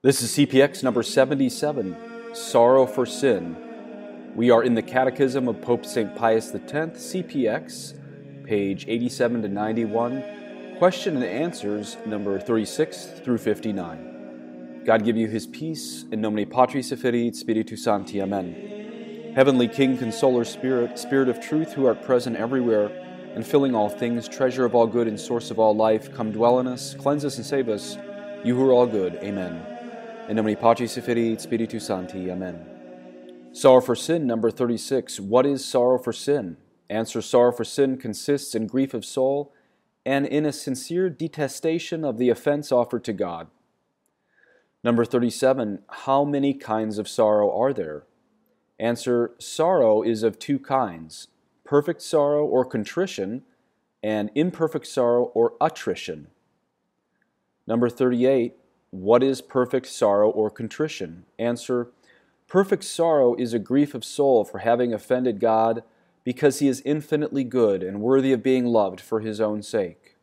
This is CPX number 77 Sorrow for Sin. We are in the Catechism of Pope St. Pius X, CPX, page 87 to 91, question and answers number 36 through 59. God give you his peace, in nomine Patris et Filii et Spiritus Sancti. Amen. Heavenly King, Consoler, Spirit, Spirit of truth, who art present everywhere and filling all things, treasure of all good and source of all life, come dwell in us, cleanse us and save us, you who are all good. Amen. In nomine Patris et Filii Spiritus Sancti. Amen. Sorrow for sin, number 36. What is sorrow for sin? Answer Sorrow for sin consists in grief of soul and in a sincere detestation of the offense offered to God. Number 37. How many kinds of sorrow are there? Answer Sorrow is of two kinds perfect sorrow or contrition, and imperfect sorrow or attrition. Number 38. What is perfect sorrow or contrition? Answer Perfect sorrow is a grief of soul for having offended God because he is infinitely good and worthy of being loved for his own sake.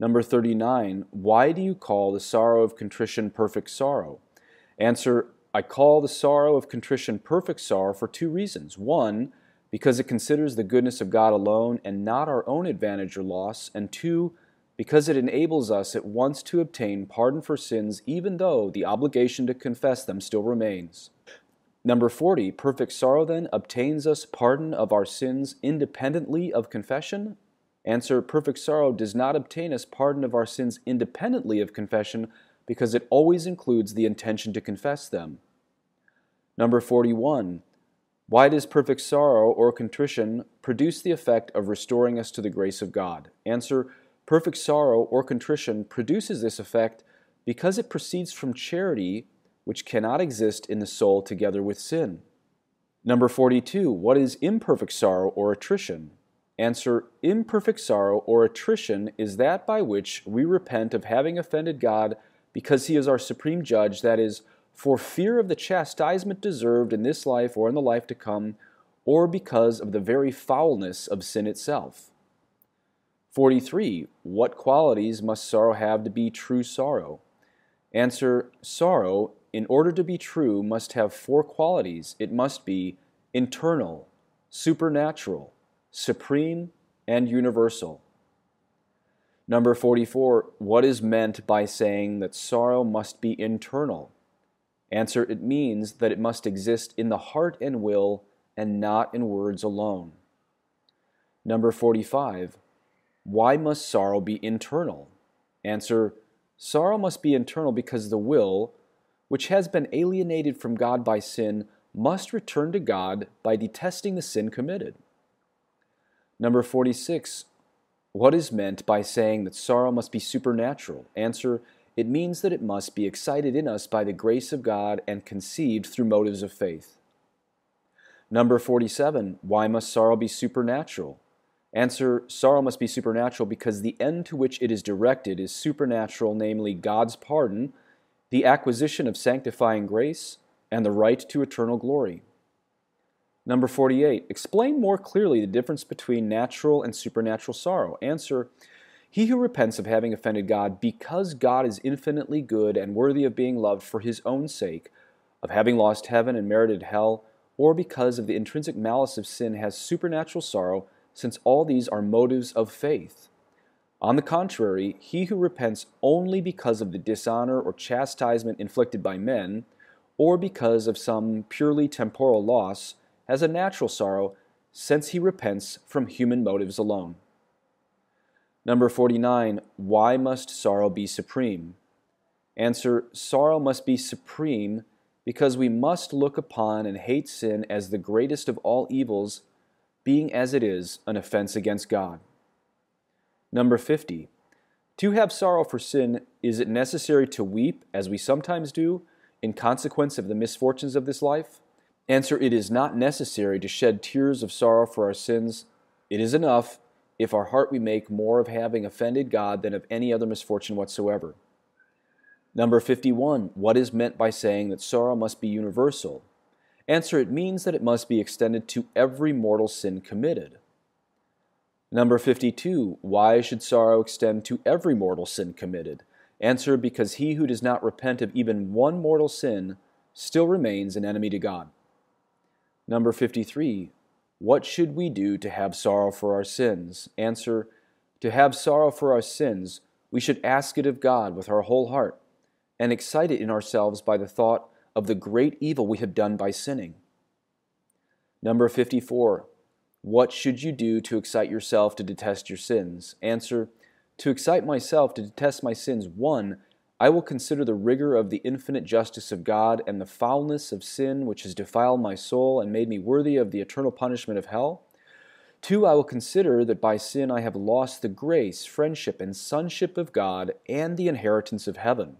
Number 39. Why do you call the sorrow of contrition perfect sorrow? Answer I call the sorrow of contrition perfect sorrow for two reasons. One, because it considers the goodness of God alone and not our own advantage or loss. And two, because it enables us at once to obtain pardon for sins, even though the obligation to confess them still remains. Number 40, perfect sorrow then obtains us pardon of our sins independently of confession? Answer, perfect sorrow does not obtain us pardon of our sins independently of confession because it always includes the intention to confess them. Number 41, why does perfect sorrow or contrition produce the effect of restoring us to the grace of God? Answer, Perfect sorrow or contrition produces this effect because it proceeds from charity, which cannot exist in the soul together with sin. Number 42. What is imperfect sorrow or attrition? Answer Imperfect sorrow or attrition is that by which we repent of having offended God because He is our supreme judge, that is, for fear of the chastisement deserved in this life or in the life to come, or because of the very foulness of sin itself. 43. What qualities must sorrow have to be true sorrow? Answer Sorrow, in order to be true, must have four qualities. It must be internal, supernatural, supreme, and universal. Number 44. What is meant by saying that sorrow must be internal? Answer It means that it must exist in the heart and will and not in words alone. Number 45. Why must sorrow be internal? Answer Sorrow must be internal because the will, which has been alienated from God by sin, must return to God by detesting the sin committed. Number 46. What is meant by saying that sorrow must be supernatural? Answer It means that it must be excited in us by the grace of God and conceived through motives of faith. Number 47. Why must sorrow be supernatural? Answer Sorrow must be supernatural because the end to which it is directed is supernatural, namely God's pardon, the acquisition of sanctifying grace, and the right to eternal glory. Number 48. Explain more clearly the difference between natural and supernatural sorrow. Answer He who repents of having offended God because God is infinitely good and worthy of being loved for his own sake, of having lost heaven and merited hell, or because of the intrinsic malice of sin has supernatural sorrow since all these are motives of faith. On the contrary, he who repents only because of the dishonor or chastisement inflicted by men, or because of some purely temporal loss, has a natural sorrow, since he repents from human motives alone. Number 49. Why must sorrow be supreme? Answer Sorrow must be supreme because we must look upon and hate sin as the greatest of all evils being as it is an offense against God. Number 50. To have sorrow for sin, is it necessary to weep, as we sometimes do, in consequence of the misfortunes of this life? Answer It is not necessary to shed tears of sorrow for our sins. It is enough if our heart we make more of having offended God than of any other misfortune whatsoever. Number 51. What is meant by saying that sorrow must be universal? Answer, it means that it must be extended to every mortal sin committed. Number 52, why should sorrow extend to every mortal sin committed? Answer Because he who does not repent of even one mortal sin still remains an enemy to God. Number 53. What should we do to have sorrow for our sins? Answer To have sorrow for our sins, we should ask it of God with our whole heart and excite it in ourselves by the thought of the great evil we have done by sinning. Number 54. What should you do to excite yourself to detest your sins? Answer To excite myself to detest my sins, one, I will consider the rigor of the infinite justice of God and the foulness of sin which has defiled my soul and made me worthy of the eternal punishment of hell. Two, I will consider that by sin I have lost the grace, friendship, and sonship of God and the inheritance of heaven.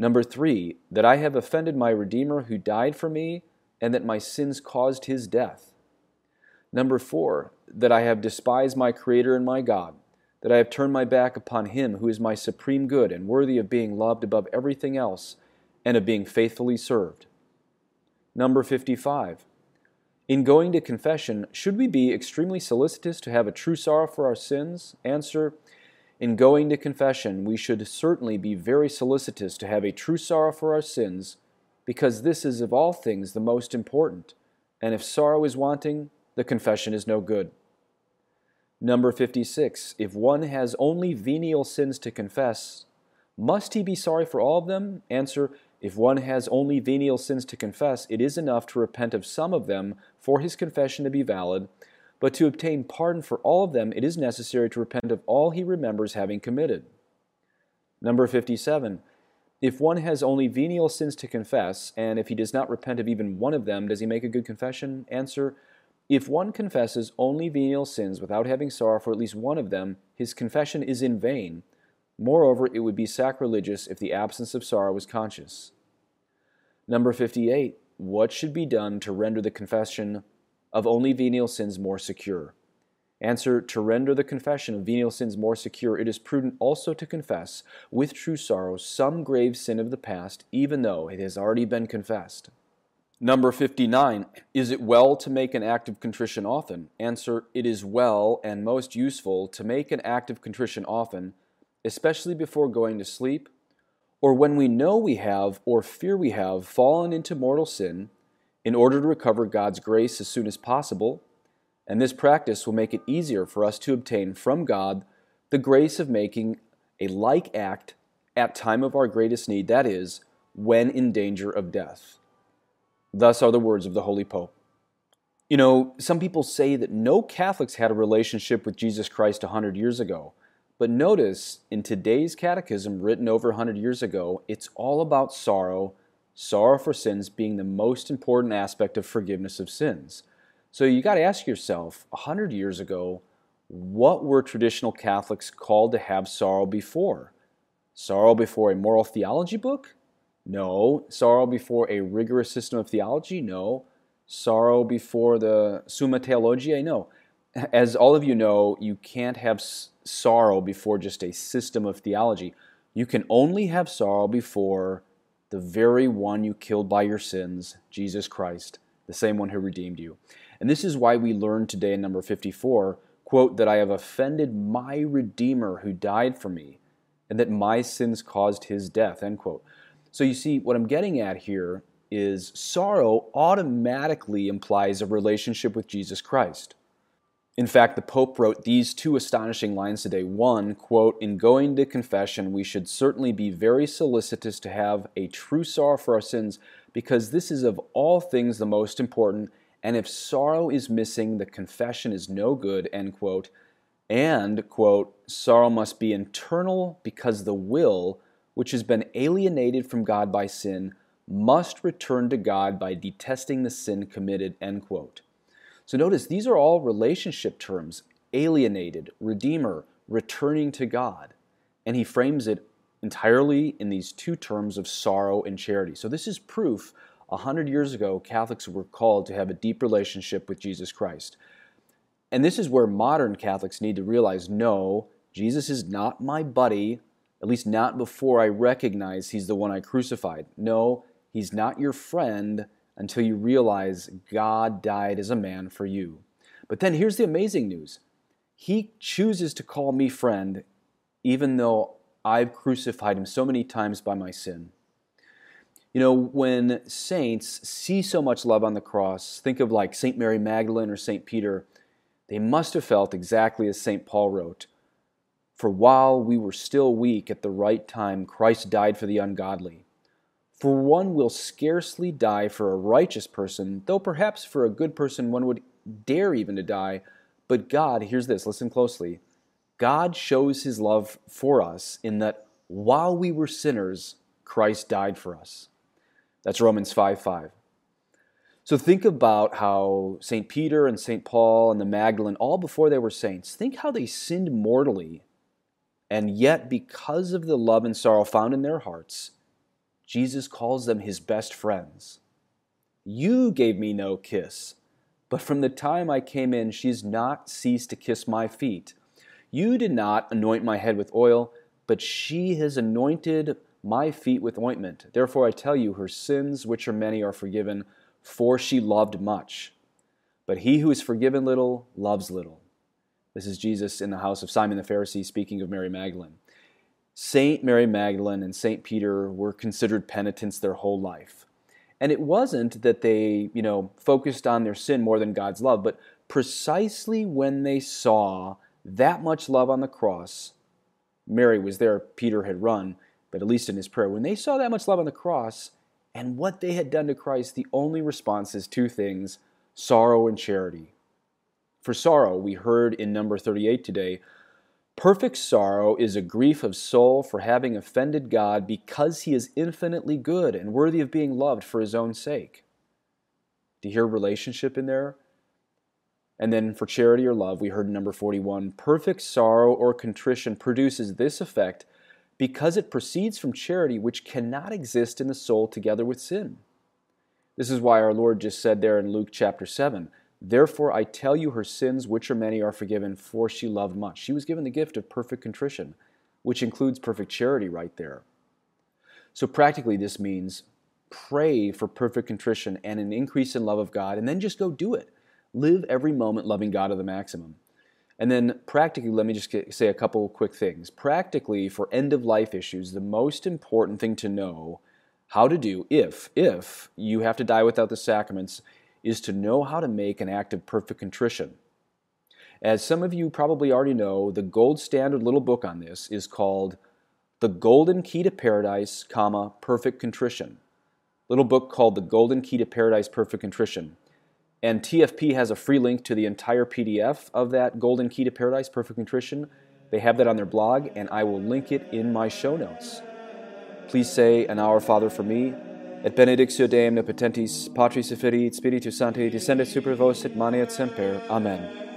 Number three, that I have offended my Redeemer who died for me and that my sins caused his death. Number four, that I have despised my Creator and my God, that I have turned my back upon Him who is my supreme good and worthy of being loved above everything else and of being faithfully served. Number 55. In going to confession, should we be extremely solicitous to have a true sorrow for our sins? Answer In going to confession, we should certainly be very solicitous to have a true sorrow for our sins, because this is of all things the most important. And if sorrow is wanting, the confession is no good. Number 56. If one has only venial sins to confess, must he be sorry for all of them? Answer. If one has only venial sins to confess, it is enough to repent of some of them for his confession to be valid, but to obtain pardon for all of them, it is necessary to repent of all he remembers having committed. Number 57. If one has only venial sins to confess, and if he does not repent of even one of them, does he make a good confession? Answer. If one confesses only venial sins without having sorrow for at least one of them, his confession is in vain. Moreover, it would be sacrilegious if the absence of sorrow was conscious. Number 58. What should be done to render the confession of only venial sins more secure? Answer To render the confession of venial sins more secure, it is prudent also to confess, with true sorrow, some grave sin of the past, even though it has already been confessed. Number 59. Is it well to make an act of contrition often? Answer It is well and most useful to make an act of contrition often, especially before going to sleep, or when we know we have or fear we have fallen into mortal sin, in order to recover God's grace as soon as possible. And this practice will make it easier for us to obtain from God the grace of making a like act at time of our greatest need, that is, when in danger of death. Thus are the words of the Holy Pope. You know, some people say that no Catholics had a relationship with Jesus Christ 100 years ago. But notice in today's catechism, written over 100 years ago, it's all about sorrow, sorrow for sins being the most important aspect of forgiveness of sins. So you got to ask yourself 100 years ago, what were traditional Catholics called to have sorrow before? Sorrow before a moral theology book? No. Sorrow before a rigorous system of theology? No. Sorrow before the Summa Theologiae? No. As all of you know, you can't have sorrow before just a system of theology. You can only have sorrow before the very one you killed by your sins, Jesus Christ, the same one who redeemed you. And this is why we learn today in number 54, quote, that I have offended my Redeemer who died for me, and that my sins caused his death, end quote. So you see, what I'm getting at here is sorrow automatically implies a relationship with Jesus Christ. In fact, the Pope wrote these two astonishing lines today. One, quote, In going to confession, we should certainly be very solicitous to have a true sorrow for our sins, because this is of all things the most important, and if sorrow is missing, the confession is no good, end quote. And, quote, sorrow must be internal because the will which has been alienated from God by sin, must return to God by detesting the sin committed. End quote. So notice these are all relationship terms alienated, redeemer, returning to God. And he frames it entirely in these two terms of sorrow and charity. So this is proof a hundred years ago Catholics were called to have a deep relationship with Jesus Christ. And this is where modern Catholics need to realize no, Jesus is not my buddy at least not before I recognize he's the one I crucified. No, he's not your friend until you realize God died as a man for you. But then here's the amazing news He chooses to call me friend, even though I've crucified him so many times by my sin. You know, when saints see so much love on the cross, think of like St. Mary Magdalene or St. Peter, they must have felt exactly as St. Paul wrote For while we were still weak at the right time, Christ died for the ungodly. For one will scarcely die for a righteous person, though perhaps for a good person one would dare even to die. But God, here's this, listen closely. God shows his love for us in that while we were sinners, Christ died for us. That's Romans 5 5. So think about how St. Peter and St. Paul and the Magdalene, all before they were saints, think how they sinned mortally. And yet, because of the love and sorrow found in their hearts, Jesus calls them his best friends. You gave me no kiss, but from the time I came in, she's not ceased to kiss my feet. You did not anoint my head with oil, but she has anointed my feet with ointment. Therefore I tell you, her sins, which are many, are forgiven for she loved much. But he who is forgiven little loves little. This is Jesus in the house of Simon the Pharisee speaking of Mary Magdalene. Saint Mary Magdalene and Saint Peter were considered penitents their whole life. And it wasn't that they, you know, focused on their sin more than God's love, but precisely when they saw that much love on the cross, Mary was there, Peter had run, but at least in his prayer, when they saw that much love on the cross, and what they had done to Christ, the only response is two things sorrow and charity. For sorrow, we heard in number 38 today, perfect sorrow is a grief of soul for having offended God because he is infinitely good and worthy of being loved for his own sake. Do you hear relationship in there? And then for charity or love, we heard in number 41 perfect sorrow or contrition produces this effect because it proceeds from charity which cannot exist in the soul together with sin. This is why our Lord just said there in Luke chapter 7 Therefore I tell you, her sins, which are many, are forgiven, for she loved much. She was given the gift of perfect contrition, which includes perfect charity right there. So practically, this means pray for perfect contrition and an increase in love of God, and then just go do it. Live every moment loving God to the maximum. And then practically, let me just say a couple quick things. Practically, for end of life issues, the most important thing to know how to do if if you have to die without the sacraments is to know how to make an act of perfect contrition. As some of you probably already know, the gold standard little book on this is called The Golden Key to Paradise, comma, Perfect Contrition. Little book called The Golden Key to Paradise Perfect Contrition. And TFP has a free link to the entire PDF of that Golden Key to Paradise Perfect Contrition. They have that on their blog, and I will link it in my show notes. Please say an Our Father for me. et benedictio Deum omnipotentis, potentis, Patris et Filii et Spiritus Sancti, descendet super vos et maneat semper. Amen.